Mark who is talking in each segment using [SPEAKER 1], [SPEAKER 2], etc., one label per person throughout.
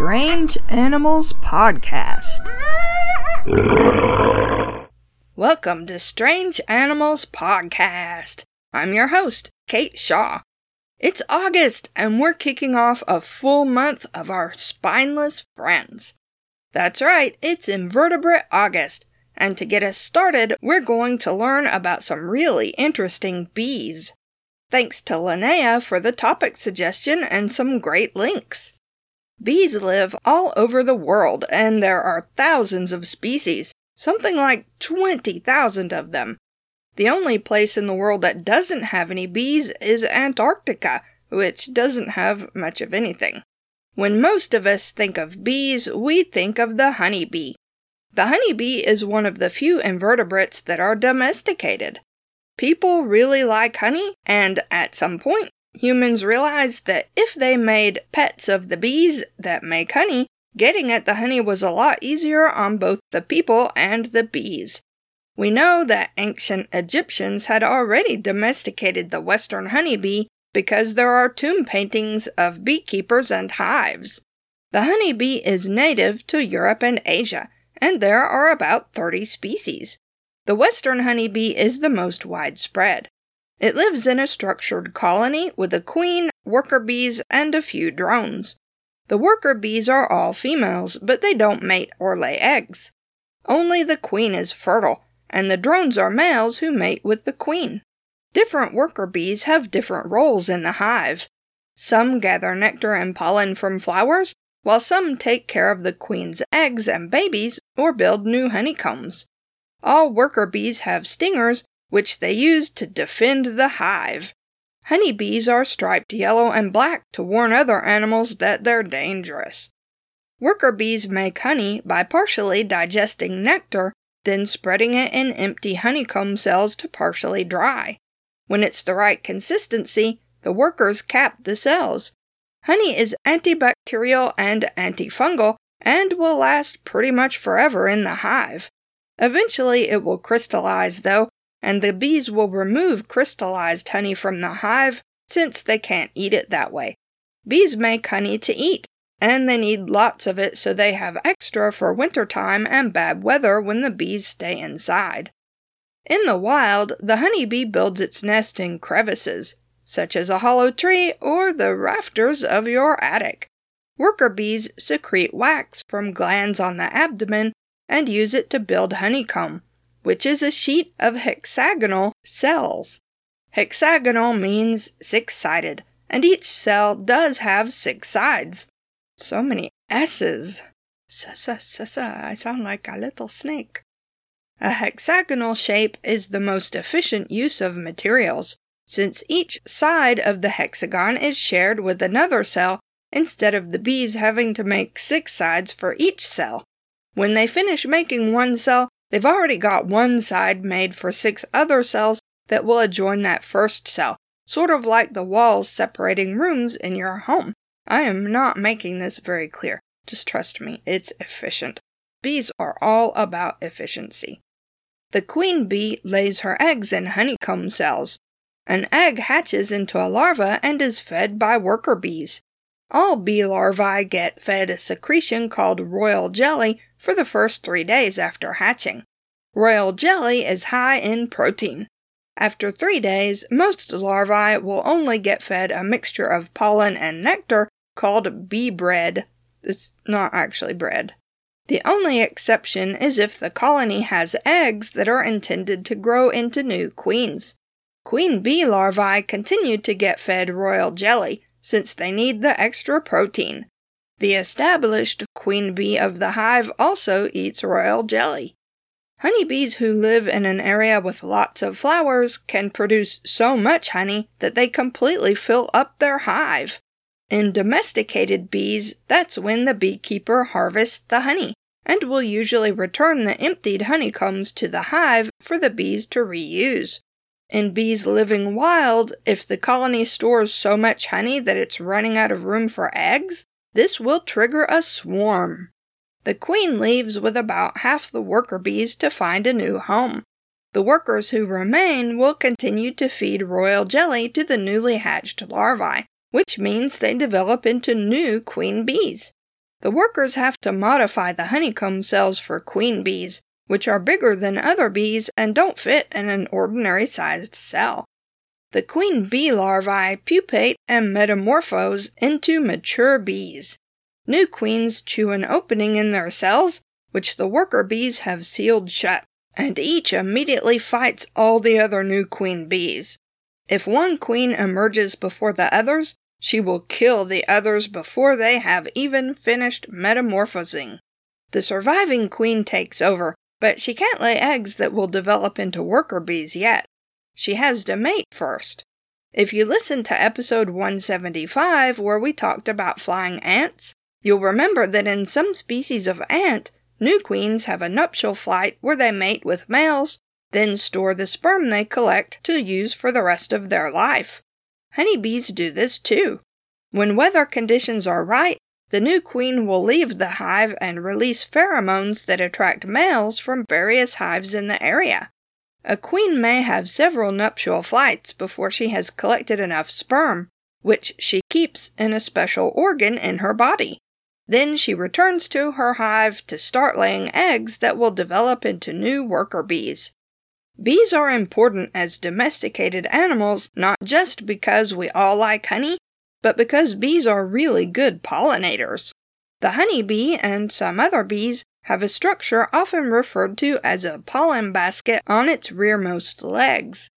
[SPEAKER 1] Strange Animals Podcast. Welcome to Strange Animals Podcast. I'm your host, Kate Shaw. It's August, and we're kicking off a full month of our spineless friends. That's right, it's Invertebrate August, and to get us started, we're going to learn about some really interesting bees. Thanks to Linnea for the topic suggestion and some great links. Bees live all over the world, and there are thousands of species, something like 20,000 of them. The only place in the world that doesn't have any bees is Antarctica, which doesn't have much of anything. When most of us think of bees, we think of the honeybee. The honeybee is one of the few invertebrates that are domesticated. People really like honey, and at some point, humans realized that if they made pets of the bees that make honey, getting at the honey was a lot easier on both the people and the bees. We know that ancient Egyptians had already domesticated the western honeybee because there are tomb paintings of beekeepers and hives. The honeybee is native to Europe and Asia, and there are about 30 species. The western honeybee is the most widespread. It lives in a structured colony with a queen, worker bees, and a few drones. The worker bees are all females, but they don't mate or lay eggs. Only the queen is fertile, and the drones are males who mate with the queen. Different worker bees have different roles in the hive. Some gather nectar and pollen from flowers, while some take care of the queen's eggs and babies or build new honeycombs. All worker bees have stingers, which they use to defend the hive. Honeybees are striped yellow and black to warn other animals that they're dangerous. Worker bees make honey by partially digesting nectar, then spreading it in empty honeycomb cells to partially dry. When it's the right consistency, the workers cap the cells. Honey is antibacterial and antifungal and will last pretty much forever in the hive. Eventually, it will crystallize, though, and the bees will remove crystallized honey from the hive since they can't eat it that way. Bees make honey to eat, and they need lots of it so they have extra for winter time and bad weather when the bees stay inside. In the wild, the honeybee builds its nest in crevices, such as a hollow tree or the rafters of your attic. Worker bees secrete wax from glands on the abdomen and use it to build honeycomb which is a sheet of hexagonal cells. Hexagonal means six sided, and each cell does have six sides. So many S's. Sa-sa-sa-sa, I sound like a little snake. A hexagonal shape is the most efficient use of materials, since each side of the hexagon is shared with another cell instead of the bees having to make six sides for each cell. When they finish making one cell, They've already got one side made for six other cells that will adjoin that first cell, sort of like the walls separating rooms in your home. I am not making this very clear. Just trust me, it's efficient. Bees are all about efficiency. The queen bee lays her eggs in honeycomb cells. An egg hatches into a larva and is fed by worker bees. All bee larvae get fed a secretion called royal jelly for the first three days after hatching. Royal jelly is high in protein. After three days, most larvae will only get fed a mixture of pollen and nectar called bee bread. It's not actually bread. The only exception is if the colony has eggs that are intended to grow into new queens. Queen bee larvae continue to get fed royal jelly since they need the extra protein. The established queen bee of the hive also eats royal jelly. Honeybees who live in an area with lots of flowers can produce so much honey that they completely fill up their hive. In domesticated bees, that's when the beekeeper harvests the honey and will usually return the emptied honeycombs to the hive for the bees to reuse. In bees living wild, if the colony stores so much honey that it's running out of room for eggs, this will trigger a swarm. The queen leaves with about half the worker bees to find a new home. The workers who remain will continue to feed royal jelly to the newly hatched larvae, which means they develop into new queen bees. The workers have to modify the honeycomb cells for queen bees, which are bigger than other bees and don't fit in an ordinary sized cell. The queen bee larvae pupate and metamorphose into mature bees. New queens chew an opening in their cells, which the worker bees have sealed shut, and each immediately fights all the other new queen bees. If one queen emerges before the others, she will kill the others before they have even finished metamorphosing. The surviving queen takes over, but she can't lay eggs that will develop into worker bees yet. She has to mate first. If you listen to episode 175, where we talked about flying ants, you'll remember that in some species of ant, new queens have a nuptial flight where they mate with males then store the sperm they collect to use for the rest of their life. Honeybees do this too. When weather conditions are right, the new queen will leave the hive and release pheromones that attract males from various hives in the area. A queen may have several nuptial flights before she has collected enough sperm, which she keeps in a special organ in her body. Then she returns to her hive to start laying eggs that will develop into new worker bees. Bees are important as domesticated animals not just because we all like honey, but because bees are really good pollinators. The honey bee and some other bees have a structure often referred to as a pollen basket on its rearmost legs.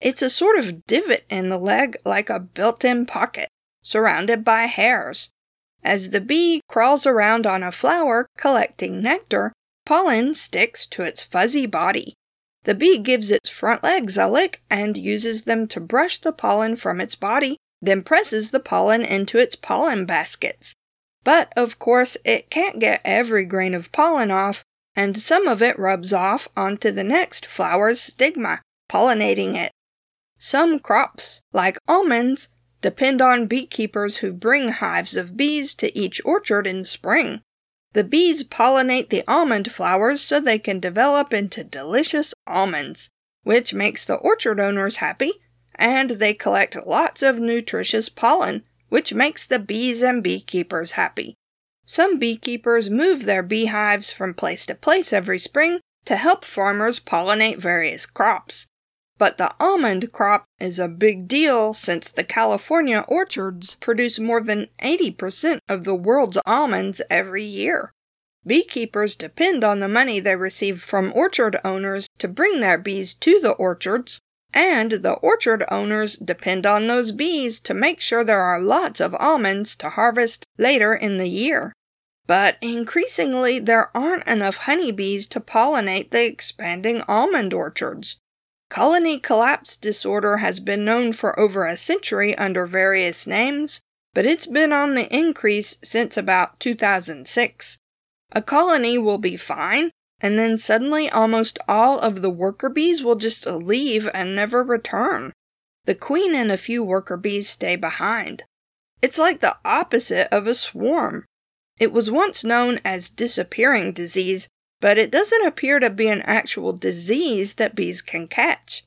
[SPEAKER 1] It's a sort of divot in the leg like a built in pocket, surrounded by hairs. As the bee crawls around on a flower collecting nectar, pollen sticks to its fuzzy body. The bee gives its front legs a lick and uses them to brush the pollen from its body, then presses the pollen into its pollen baskets. But, of course, it can't get every grain of pollen off, and some of it rubs off onto the next flower's stigma, pollinating it. Some crops, like almonds, depend on beekeepers who bring hives of bees to each orchard in spring. The bees pollinate the almond flowers so they can develop into delicious almonds, which makes the orchard owners happy, and they collect lots of nutritious pollen, which makes the bees and beekeepers happy. Some beekeepers move their beehives from place to place every spring to help farmers pollinate various crops. But the almond crop is a big deal since the California orchards produce more than 80% of the world's almonds every year. Beekeepers depend on the money they receive from orchard owners to bring their bees to the orchards, and the orchard owners depend on those bees to make sure there are lots of almonds to harvest later in the year. But increasingly, there aren't enough honeybees to pollinate the expanding almond orchards. Colony collapse disorder has been known for over a century under various names, but it's been on the increase since about 2006. A colony will be fine, and then suddenly almost all of the worker bees will just leave and never return. The queen and a few worker bees stay behind. It's like the opposite of a swarm. It was once known as disappearing disease but it doesn't appear to be an actual disease that bees can catch.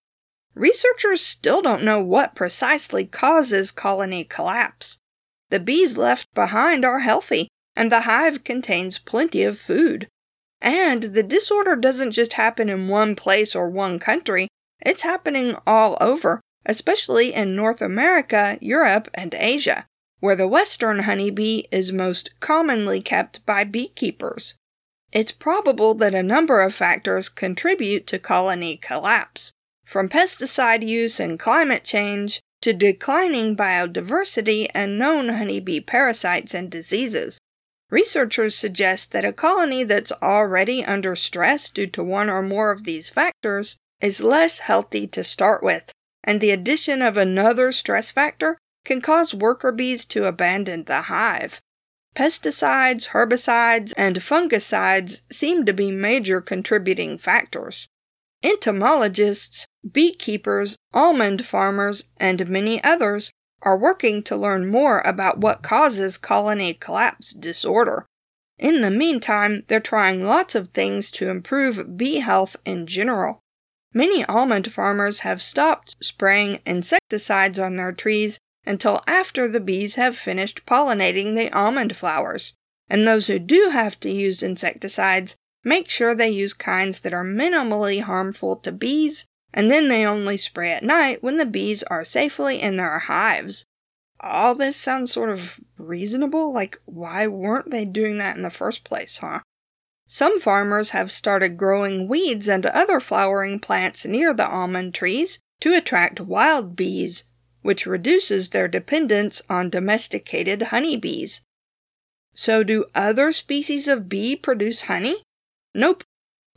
[SPEAKER 1] Researchers still don't know what precisely causes colony collapse. The bees left behind are healthy, and the hive contains plenty of food. And the disorder doesn't just happen in one place or one country, it's happening all over, especially in North America, Europe, and Asia, where the western honeybee is most commonly kept by beekeepers. It's probable that a number of factors contribute to colony collapse, from pesticide use and climate change to declining biodiversity and known honeybee parasites and diseases. Researchers suggest that a colony that's already under stress due to one or more of these factors is less healthy to start with, and the addition of another stress factor can cause worker bees to abandon the hive. Pesticides, herbicides, and fungicides seem to be major contributing factors. Entomologists, beekeepers, almond farmers, and many others are working to learn more about what causes colony collapse disorder. In the meantime, they're trying lots of things to improve bee health in general. Many almond farmers have stopped spraying insecticides on their trees until after the bees have finished pollinating the almond flowers. and those who do have to use insecticides make sure they use kinds that are minimally harmful to bees, and then they only spray at night when the bees are safely in their hives. All this sounds sort of reasonable. Like, why weren't they doing that in the first place, huh? Some farmers have started growing weeds and other flowering plants near the almond trees to attract wild bees, which reduces their dependence on domesticated honeybees. So, do other species of bee produce honey? Nope,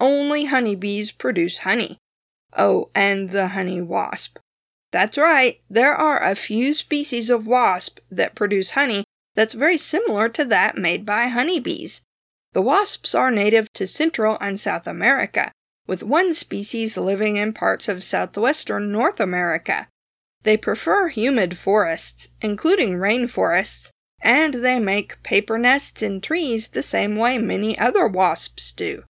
[SPEAKER 1] only honeybees produce honey. Oh, and the honey wasp. That's right, there are a few species of wasp that produce honey that's very similar to that made by honeybees. The wasps are native to Central and South America, with one species living in parts of southwestern North America. They prefer humid forests, including rainforests, and they make paper nests in trees the same way many other wasps do.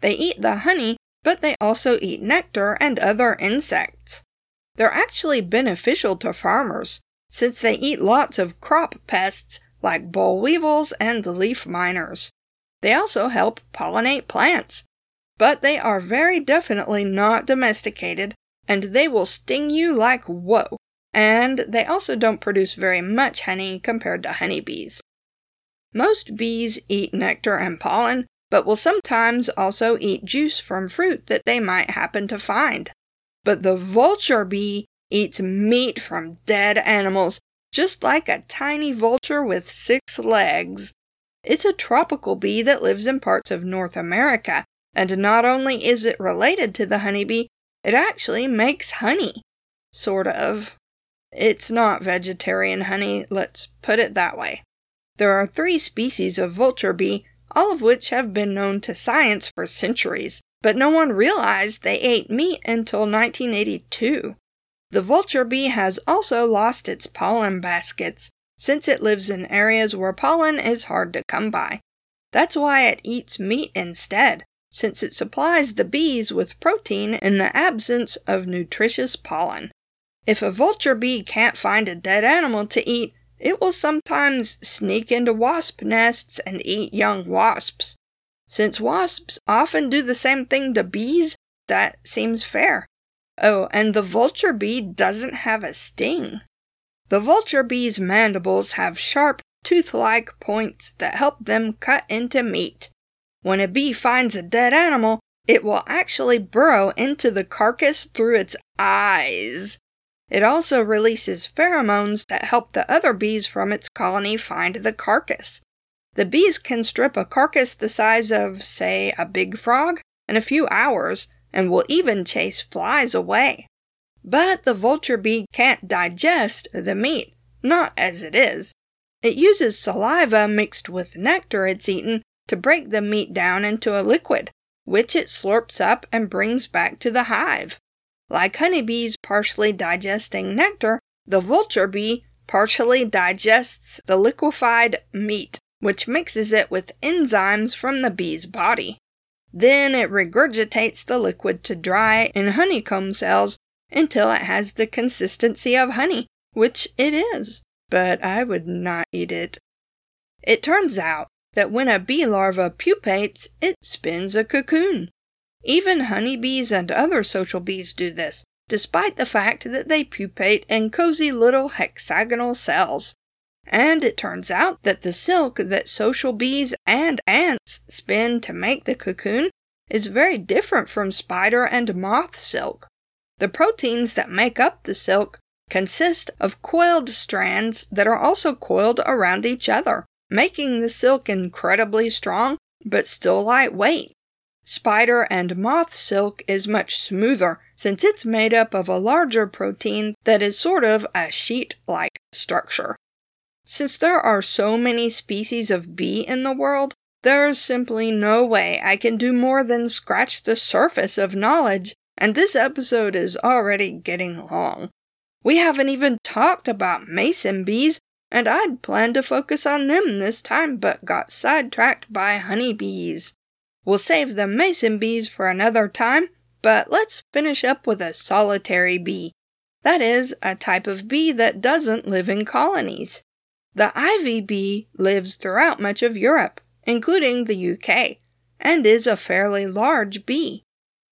[SPEAKER 1] They eat the honey, but they also eat nectar and other insects. They're actually beneficial to farmers, since they eat lots of crop pests like boll weevils and leaf miners. They also help pollinate plants, but they are very definitely not domesticated, and they will sting you like whoa. And they also don't produce very much honey compared to honeybees. Most bees eat nectar and pollen, but will sometimes also eat juice from fruit that they might happen to find. But the vulture bee eats meat from dead animals, just like a tiny vulture with six legs. It's a tropical bee that lives in parts of North America, and not only is it related to the honeybee, it actually makes honey. Sort of. It's not vegetarian honey, let's put it that way. There are three species of vulture bee, all of which have been known to science for centuries, but no one realized they ate meat until 1982. The vulture bee has also lost its pollen baskets, since it lives in areas where pollen is hard to come by. That's why it eats meat instead, since it supplies the bees with protein in the absence of nutritious pollen. If a vulture bee can't find a dead animal to eat, it will sometimes sneak into wasp nests and eat young wasps. Since wasps often do the same thing to bees, that seems fair. Oh, and the vulture bee doesn't have a sting. The vulture bee's mandibles have sharp, tooth like points that help them cut into meat. When a bee finds a dead animal, it will actually burrow into the carcass through its eyes. It also releases pheromones that help the other bees from its colony find the carcass. The bees can strip a carcass the size of, say, a big frog in a few hours and will even chase flies away. But the vulture bee can't digest the meat, not as it is. It uses saliva mixed with nectar it's eaten to break the meat down into a liquid, which it slurps up and brings back to the hive. Like honeybees partially digesting nectar, the vulture bee partially digests the liquefied meat, which mixes it with enzymes from the bee's body. Then it regurgitates the liquid to dry in honeycomb cells until it has the consistency of honey, which it is. But I would not eat it. It turns out that when a bee larva pupates, it spins a cocoon. Even honeybees and other social bees do this, despite the fact that they pupate in cozy little hexagonal cells. And it turns out that the silk that social bees and ants spin to make the cocoon is very different from spider and moth silk. The proteins that make up the silk consist of coiled strands that are also coiled around each other, making the silk incredibly strong but still lightweight. Spider and moth silk is much smoother since it's made up of a larger protein that is sort of a sheet like structure. Since there are so many species of bee in the world, there's simply no way I can do more than scratch the surface of knowledge, and this episode is already getting long. We haven't even talked about mason bees, and I'd planned to focus on them this time but got sidetracked by honeybees. We'll save the mason bees for another time, but let's finish up with a solitary bee. That is, a type of bee that doesn't live in colonies. The ivy bee lives throughout much of Europe, including the UK, and is a fairly large bee.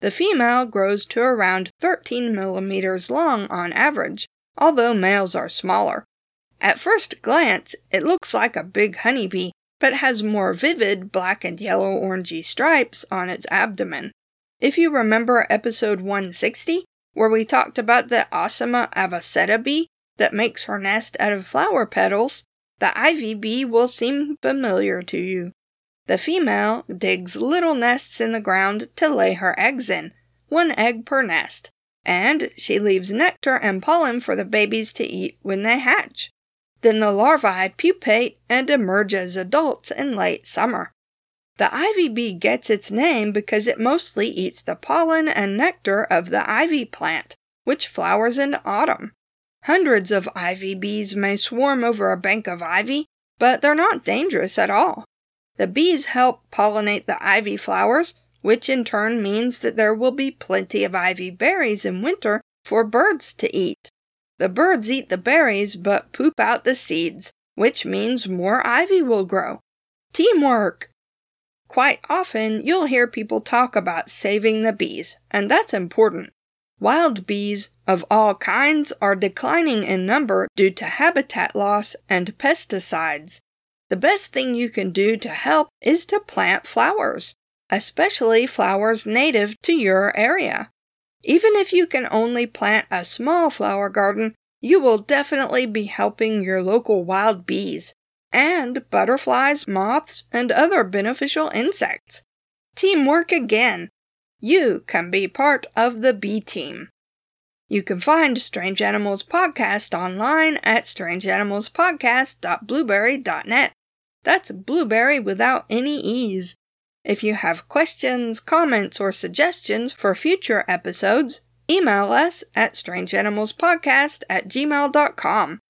[SPEAKER 1] The female grows to around 13 millimeters long on average, although males are smaller. At first glance, it looks like a big honeybee, but has more vivid black and yellow orangey stripes on its abdomen. If you remember episode 160, where we talked about the Osmia avosetta bee that makes her nest out of flower petals, the ivy bee will seem familiar to you. The female digs little nests in the ground to lay her eggs in, one egg per nest, and she leaves nectar and pollen for the babies to eat when they hatch. Then the larvae pupate and emerge as adults in late summer. The ivy bee gets its name because it mostly eats the pollen and nectar of the ivy plant, which flowers in autumn. Hundreds of ivy bees may swarm over a bank of ivy, but they're not dangerous at all. The bees help pollinate the ivy flowers, which in turn means that there will be plenty of ivy berries in winter for birds to eat. The birds eat the berries but poop out the seeds, which means more ivy will grow. Teamwork! Quite often, you'll hear people talk about saving the bees, and that's important. Wild bees of all kinds are declining in number due to habitat loss and pesticides. The best thing you can do to help is to plant flowers, especially flowers native to your area. Even if you can only plant a small flower garden, you will definitely be helping your local wild bees and butterflies, moths, and other beneficial insects. Teamwork again. You can be part of the bee team. You can find Strange Animals Podcast online at strangeanimalspodcast.blubrry.net. That's blueberry without any E's. If you have questions, comments, or suggestions for future episodes, email us at strangeanimalspodcast at gmail.com.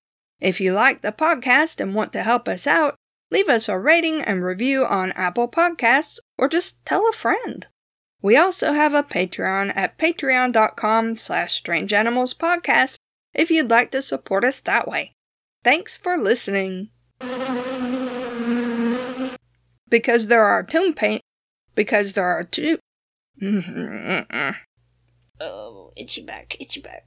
[SPEAKER 1] If you like the podcast and want to help us out, leave us a rating and review on Apple Podcasts or just tell a friend. We also have a Patreon at patreon.com slash strangeanimalspodcast if you'd like to support us that way. Thanks for listening. Because there are tomb paint, because there are two. Mm-hmm, mm-hmm. oh, itchy back, itchy back.